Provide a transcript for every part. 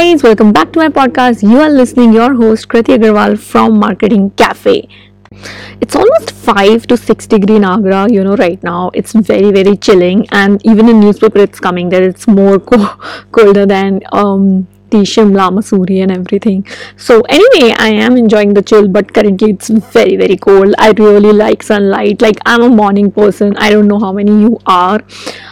guys, welcome back to my podcast. You are listening your host Krati Agarwal from Marketing Cafe. It's almost 5 to 6 degree in Agra, you know, right now. It's very, very chilling, and even in newspaper, it's coming that it's more co- colder than um, the Shimla, Mussoorie, and everything. So, anyway, I am enjoying the chill, but currently it's very, very cold. I really like sunlight. Like, I'm a morning person. I don't know how many you are.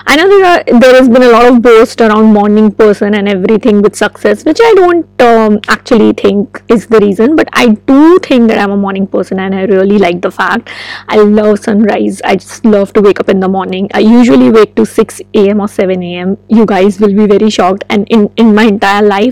I know there are there has been a lot of boast around morning person and everything with success, which I don't um, actually think is the reason. But I do think that I'm a morning person, and I really like the fact I love sunrise. I just love to wake up in the morning. I usually wake to 6 a.m. or 7 a.m. You guys will be very shocked, and in in my entire life,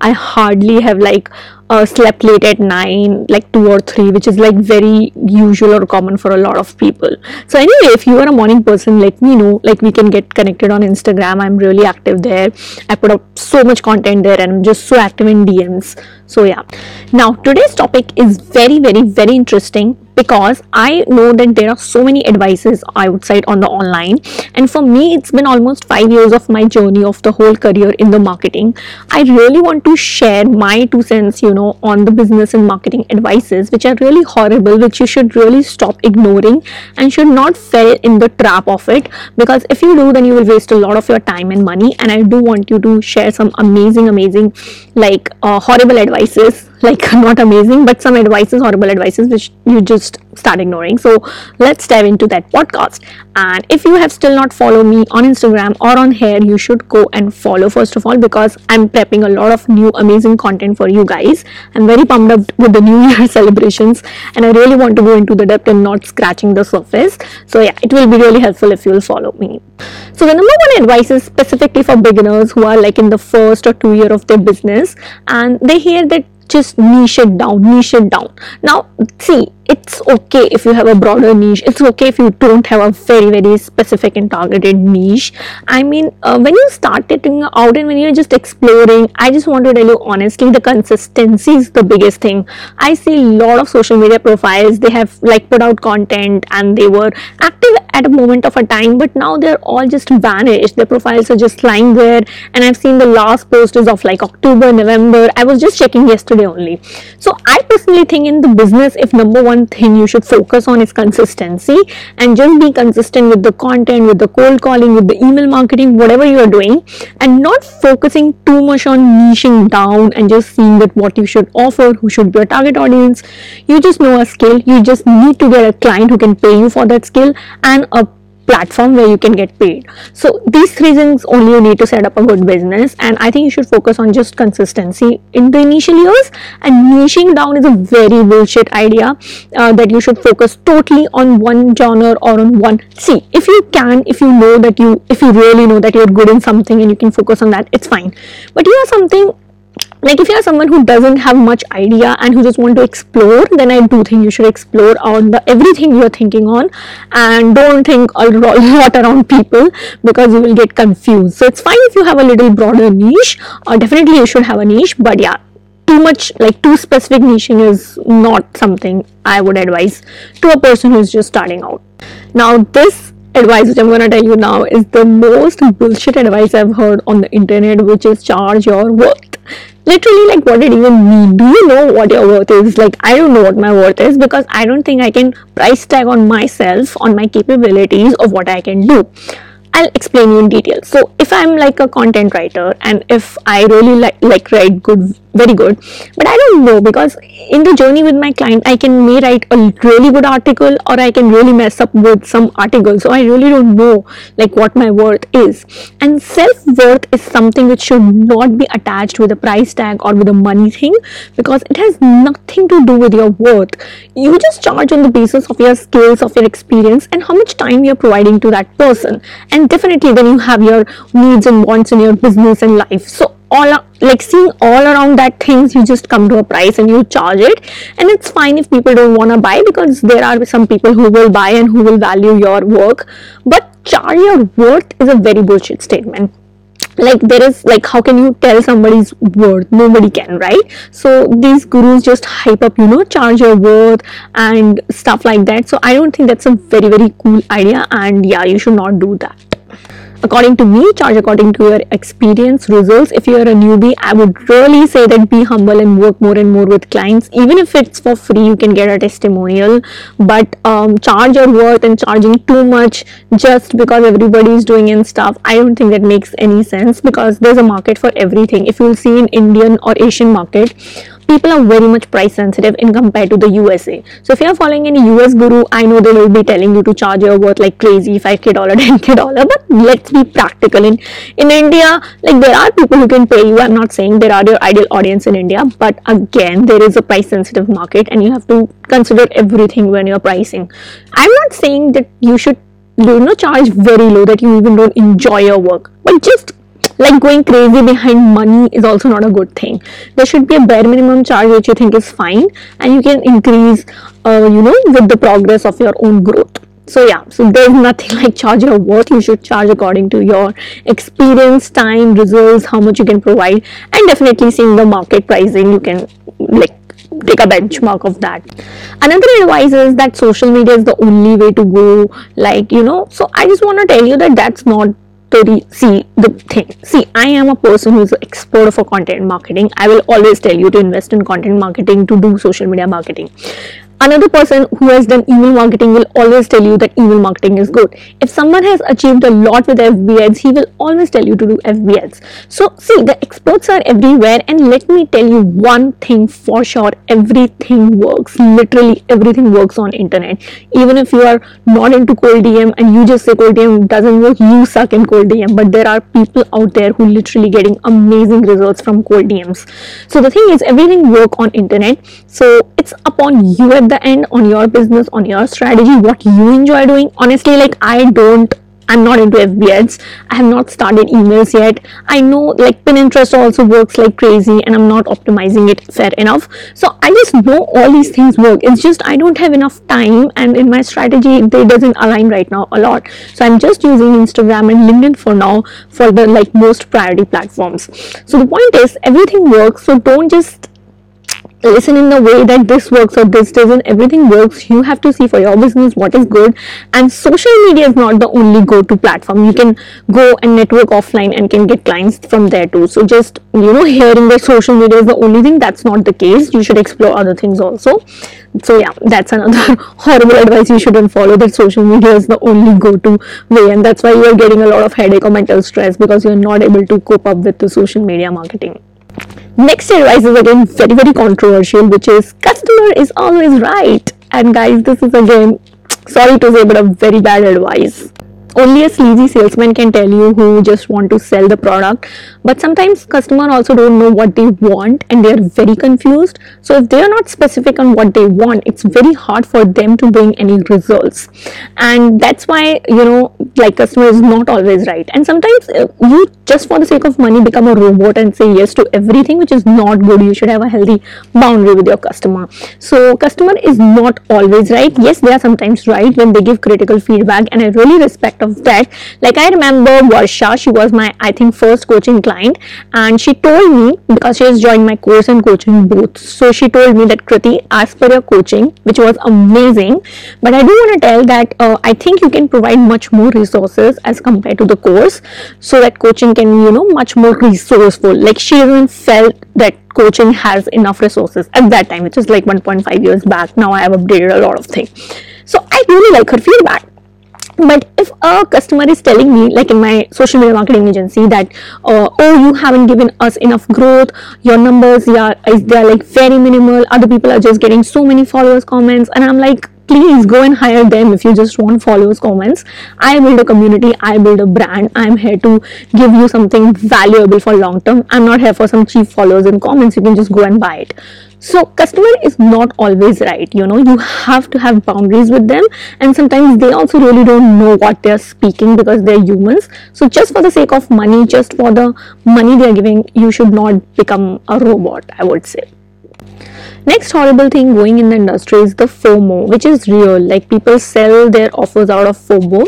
I hardly have like uh, slept late at 9 like 2 or 3 which is like very usual or common for a lot of people. So anyway if you are a morning person let me know. Like we can get connected on instagram. I'm really active there. I put up so much content there and i'm just so active in dms so yeah. Now today's topic is very very very interesting because I know that there are so many advices outside on the online. And for me it's been almost 5 years of my journey of the whole career in the marketing. I really want to share my two cents you know on the business and marketing advices which are really horrible which you should really stop ignoring and should not fall in the trap of it. Because if you do then you will waste a lot of your time and money. And I do want you to share some amazing amazing like uh, horrible advices like not amazing but some advices horrible advices which you just start ignoring. So let's dive into that podcast. And if you have still not followed me on instagram or on here you should go and follow first of all because i'm prepping a lot of new amazing content for you guys. I'm very pumped up with the new year celebrations and i really want to go into the depth and not scratching the surface. So yeah it will be really helpful if you'll follow me. So the number one advice is specifically for beginners who are like in the first or two year of their business and they hear that just niche it down niche it down. Now see it's okay if you have a broader niche. It's okay if you don't have a very very specific and targeted niche. I mean uh, when you start getting out and when you're just exploring i just want to tell you honestly the consistency is the biggest thing. I see a lot of social media profiles. They have like put out content and they were active at a moment of a time but now they're all just vanished. Their profiles are just lying there. And i've seen the last post is of like october november. I was just checking yesterday only. So i personally think in the business if number one thing you should focus on is consistency and just be consistent with the content, with the cold calling, with the email marketing, whatever you are doing, and not focusing too much on niching down and just seeing that what you should offer, who should be your target audience. You just know a skill, you just need to get a client who can pay you for that skill. And a platform where you can get paid. So these three things only you need to set up a good business and i think you should focus on just consistency. In the initial years and niching down is a very bullshit idea uh, that you should focus totally on one genre or on one see if you can if you know that you if you really know that you're good in something and you can focus on that it's fine. But you have something like if you're someone who doesn't have much idea and who just want to explore then i do think you should explore on the everything you're thinking on. And don't think a lot around people because you will get confused. So it's fine if you have a little broader niche. Uh, definitely you should have a niche. But yeah too much like too specific niching is not something i would advise to a person who's just starting out. Now this advice which i'm going to tell you now is the most bullshit advice i've heard on the internet which is charge your worth literally like what it even mean do? You know what your worth is. Like i don't know what my worth is because i don't think i can price tag on myself on my capabilities of what i can do. I'll explain you in detail. So if I'm like a content writer and if I really like like write good very good. But I don't know because in the journey with my client I can may write a really good article or I can really mess up with some article. So I really don't know like what my worth is. And self-worth is something which should not be attached with a price tag or with a money thing because it has nothing to do with your worth. You just charge on the basis of your skills of your experience and how much time you're providing to that person. And and definitely then you have your needs and wants in your business and life. So all like seeing all around that things you just come to a price and you charge it. And it's fine if people don't want to buy because there are some people who will buy and who will value your work. But charge your worth is a very bullshit statement. Like there is like how can you tell somebody's worth? Nobody can right? So these gurus just hype up you know charge your worth and stuff like that. So i don't think that's a very very cool idea and yeah you should not do that according to me charge according to your experience results. If you're a newbie i would really say that be humble and work more and more with clients. Even if it's for free you can get a testimonial. But um, charge your worth and charging too much just because everybody is doing and stuff i don't think that makes any sense because there's a market for everything. If you'll see in indian or asian market people are very much price sensitive in compared to the USA. So if you're following any US guru, I know they will be telling you to charge your worth like crazy, 5k dollar, 10k dollar. But let's be practical. In in India, like there are people who can pay you. I'm not saying there are your ideal audience in India, but again, there is a price sensitive market and you have to consider everything when you're pricing. I'm not saying that you should you know charge very low that you even don't enjoy your work but just like going crazy behind money is also not a good thing. There should be a bare minimum charge which you think is fine and you can increase uh, you know with the progress of your own growth. So yeah. So there's nothing like charge your worth. You should charge according to your experience time results how much you can provide and definitely seeing the market pricing you can like take a benchmark of that. Another advice is that social media is the only way to go like you know. So i just want to tell you that that's not the see the thing. See i am a person who's an expert for content marketing. I will always tell you to invest in content marketing to do social media marketing another person who has done email marketing will always tell you that email marketing is good. If someone has achieved a lot with fb ads he will always tell you to do fb ads. So see the experts are everywhere and let me tell you one thing for sure. Everything works. Literally everything works on internet. Even if you are not into cold dm and you just say cold dm doesn't work you suck in cold dm but there are people out there who literally getting amazing results from cold dms so the thing is everything work on internet. So it's upon you at the end on your business on your strategy what you enjoy doing honestly like i don't I'm not into FB ads. I have not started emails yet. I know like Pinterest also works like crazy and I'm not optimizing it fair enough. So I just know all these things work. It's just I don't have enough time and in my strategy they doesn't align right now a lot. So I'm just using Instagram and LinkedIn for now for the like most priority platforms. So the point is everything works. So don't just listen in the way that this works or this doesn't. Everything works. You have to see for your business what is good. And social media is not the only go-to platform. You can go and network offline and can get clients from there too. So just you know hearing that social media is the only thing that's not the case. You should explore other things also. So yeah that's another horrible advice you shouldn't follow that social media is the only go-to way. And that's why you're getting a lot of headache or mental stress because you're not able to cope up with the social media marketing Next advice is again very very controversial which is customer is always right. And guys this is again sorry to say but a very bad advice only a sleazy salesman can tell you who just want to sell the product. But sometimes customer also don't know what they want and they are very confused. So if they are not specific on what they want it's very hard for them to bring any results. And that's why you know like customer is not always right. And sometimes uh, you just for the sake of money become a robot and say yes to everything which is not good. You should have a healthy boundary with your customer. So customer is not always right. Yes they are sometimes right when they give critical feedback and i really respect of that. Like i remember varsha she was my i think first coaching client and she told me because she has joined my course and coaching both so she told me that krati as per your coaching which was amazing but i do want to tell that uh, i think you can provide much more resources as compared to the course so that coaching can you know much more resourceful. Like she even felt that coaching has enough resources at that time which is like 1.5 years back. Now i have updated a lot of things. So i really like her feedback but if a customer is telling me like in my social media marketing agency that uh, oh you haven't given us enough growth your numbers yeah they're like very minimal other people are just getting so many followers comments and i'm like please go and hire them if you just want followers comments. I build a community i build a brand. I'm here to give you something valuable for long term. I'm not here for some cheap followers and comments. You can just go and buy it. So customer is not always right you know. You have to have boundaries with them. And sometimes they also really don't know what they're speaking because they're humans. So just for the sake of money just for the money they're giving you should not become a robot i would say Next horrible thing going in the industry is the FOMO, which is real. Like people sell their offers out of FOMO.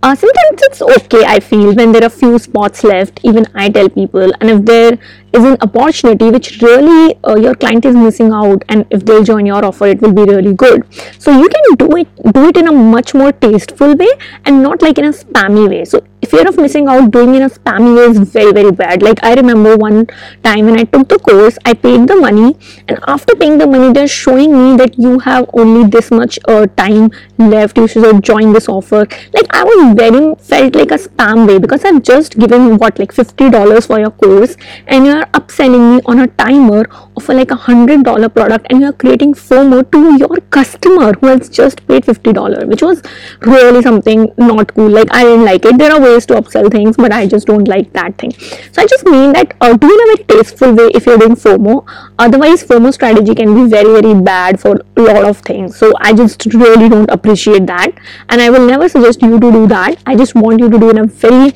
Uh, sometimes it's okay, I feel, when there are few spots left. Even I tell people, and if there is an opportunity which really uh, your client is missing out, and if they'll join your offer, it will be really good. So you can do it, do it in a much more tasteful way, and not like in a spammy way. So fear of missing out doing in a spammy way is very very bad. Like i remember one time when i took the course i paid the money and after paying the money they're showing me that you have only this much uh, time left. You should join this offer. Like i was very felt like a spam way because i've just given what like 50 dollars for your course and you're upselling me on a timer of like a hundred dollar product and you're creating fomo to your customer who has just paid 50 dollars which was really something not cool. Like i didn't like it. There are ways to upsell things but i just don't like that thing. So i just mean that uh, do in a very tasteful way if you're doing fomo. Otherwise fomo strategy can be very very bad for a lot of things. So i just really don't appreciate that. And i will never suggest you to do that. I just want you to do in a very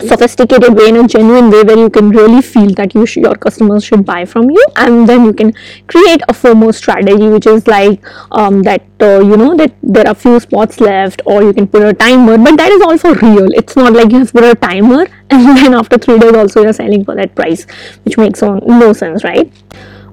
sophisticated way in a genuine way where you can really feel that you your customers should buy from you. And then you can create a FOMO strategy which is like um, that uh, you know that there are few spots left or you can put a timer but that is all for real. It's not like you have put a timer and then after three days also you're selling for that price which makes no sense right?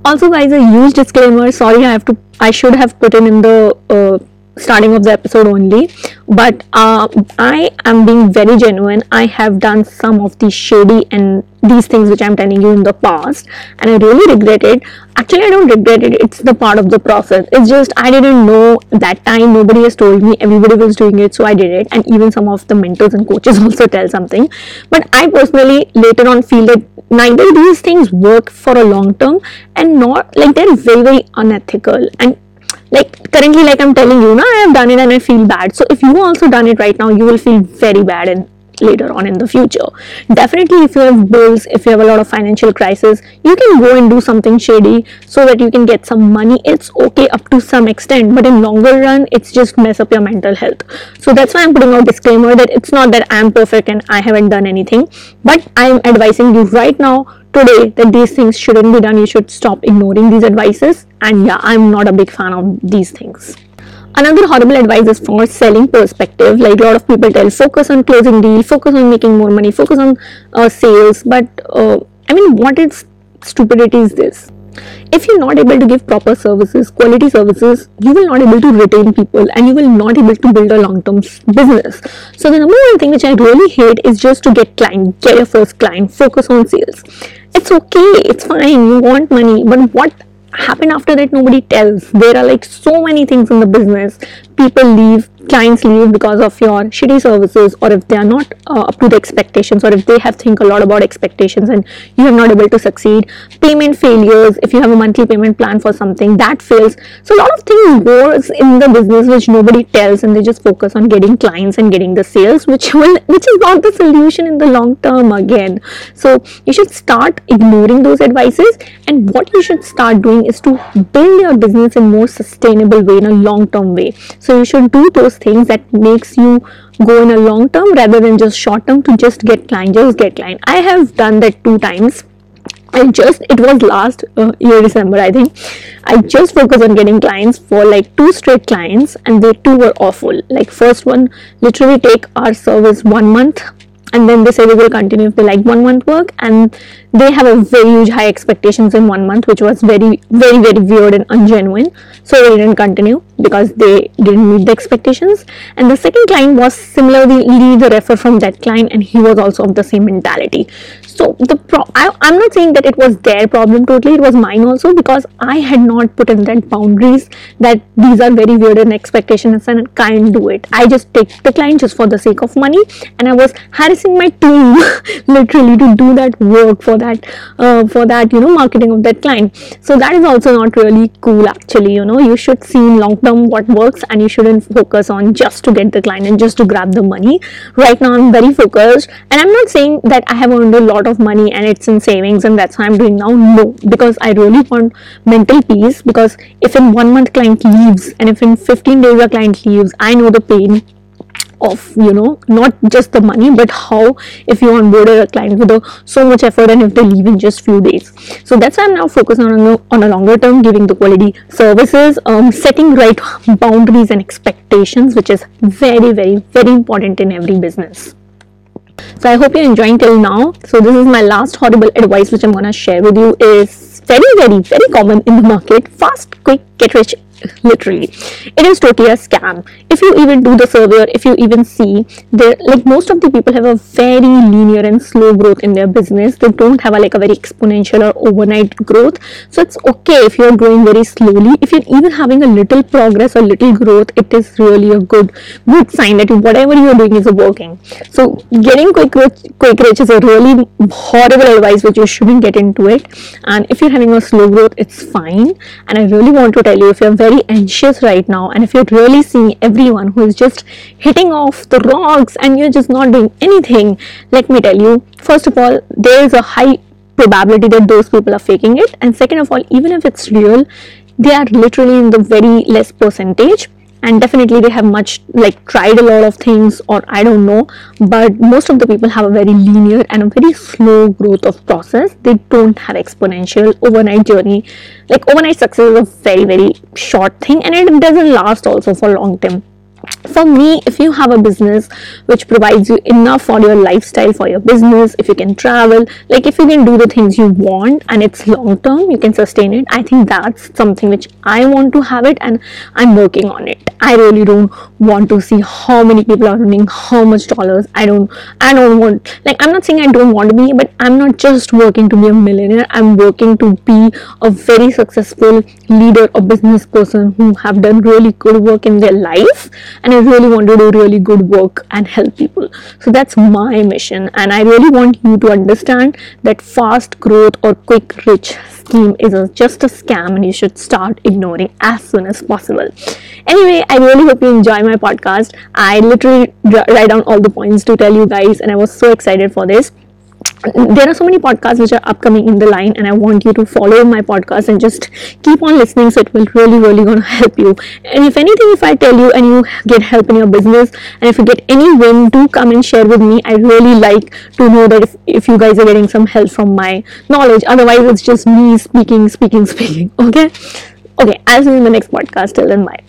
Also guys a huge disclaimer. Sorry i have to i should have put in in the uh, starting of the episode only. But uh, i am being very genuine. I have done some of the shady and these things which i'm telling you in the past and i really regret it. Actually i don't regret it. It's the part of the process. It's just i didn't know that time. Nobody has told me. Everybody was doing it so i did it. And even some of the mentors and coaches also tell something. But i personally later on feel that neither these things work for a long term and not like they're very very unethical. And like currently like i'm telling you now i have done it and i feel bad. So if you also done it right now you will feel very bad and later on in the future. Definitely if you have bills if you have a lot of financial crisis you can go and do something shady so that you can get some money. It's okay up to some extent but in longer run it's just mess up your mental health. So that's why i'm putting out disclaimer that it's not that i'm perfect and i haven't done anything but i'm advising you right now today that these things shouldn't be done. You should stop ignoring these advices. And yeah i'm not a big fan of these things. Another horrible advice is from a selling perspective. Like a lot of people tell focus on closing deal focus on making more money focus on uh, sales. But uh, i mean what is stupidity is this if you're not able to give proper services quality services you will not able to retain people and you will not able to build a long-term business. So the number one thing which i really hate is just to get client get your first client focus on sales. It's okay it's fine you want money but what happened after that nobody tells. There are like so many things in the business. People leave clients leave because of your shitty services or if they are not uh, up to the expectations or if they have think a lot about expectations and you are not able to succeed. Payment failures if you have a monthly payment plan for something that fails. So a lot of things goes in the business which nobody tells and they just focus on getting clients and getting the sales which will which is not the solution in the long term again. So you should start ignoring those advices and what you should start doing is to build your business in more sustainable way in a long term way. So you should do those things that makes you go in a long term rather than just short term to just get client just get client. I have done that two times. I just it was last uh, year December I think. I just focused on getting clients for like two straight clients and they two were awful. Like first one literally take our service one month and then they say they will continue if they like one month work. And they have a very huge high expectations in one month which was very very very weird and ungenuine. So they didn't continue because they didn't meet the expectations. And the second client was similarly the refer from that client and he was also of the same mentality so the pro I, i'm not saying that it was their problem totally it was mine also because i had not put in that boundaries that these are very weird and expectations and can't do it. I just take the client just for the sake of money and i was harassing my team literally to do that work for that uh, for that you know marketing of that client. So that is also not really cool actually you know. You should see long term what works and you shouldn't focus on just to get the client and just to grab the money. Right now i'm very focused and i'm not saying that i have earned a lot of money and it's in savings and that's why i'm doing now no. Because i really want mental peace because if in one month client leaves and if in 15 days a client leaves i know the pain of you know not just the money but how if you onboarded a client with a, so much effort and if they leave in just few days. So that's why i'm now focusing on a, on a longer term giving the quality services um, setting right boundaries and expectations which is very very very important in every business so i hope you're enjoying till now. So this is my last horrible advice which i'm to share with you. Is very very very common in the market. Fast quick get rich literally. It is totally a scam. If you even do the survey or if you even see there like most of the people have a very linear and slow growth in their business. They don't have a, like a very exponential or overnight growth. So it's okay if you're growing very slowly. If you're even having a little progress or little growth it is really a good good sign that whatever you're doing is working. So getting quick rich, quick rich is a really horrible advice which you shouldn't get into it. And if you're having a slow growth it's fine. And i really want to tell you if you're very anxious right now and if you're really seeing everyone who is just hitting off the rocks and you're just not doing anything let me tell you first of all there is a high probability that those people are faking it and second of all even if it's real they are literally in the very less percentage and definitely they have much like tried a lot of things or i don't know. But most of the people have a very linear and a very slow growth of process. They don't have exponential overnight journey. Like overnight success is a very very short thing and it doesn't last also for long term for me if you have a business which provides you enough for your lifestyle for your business if you can travel like if you can do the things you want and it's long term you can sustain it i think that's something which i want to have it and i'm working on it. I really don't want to see how many people are earning how much dollars. I don't i don't want like i'm not saying i don't want to be but i'm not just working to be a millionaire. I'm working to be a very successful leader or business person who have done really good work in their life and I really want to do really good work and help people. So that's my mission, and I really want you to understand that fast growth or quick rich scheme is a, just a scam, and you should start ignoring as soon as possible. Anyway, I really hope you enjoy my podcast. I literally write down all the points to tell you guys, and I was so excited for this there are so many podcasts which are upcoming in the line and i want you to follow my podcast and just keep on listening so it will really really gonna help you. And if anything if i tell you and you get help in your business and if you get any win do come and share with me. I really like to know that if, if you guys are getting some help from my knowledge. Otherwise it's just me speaking speaking speaking okay? Okay i'll see you in the next podcast. Till then bye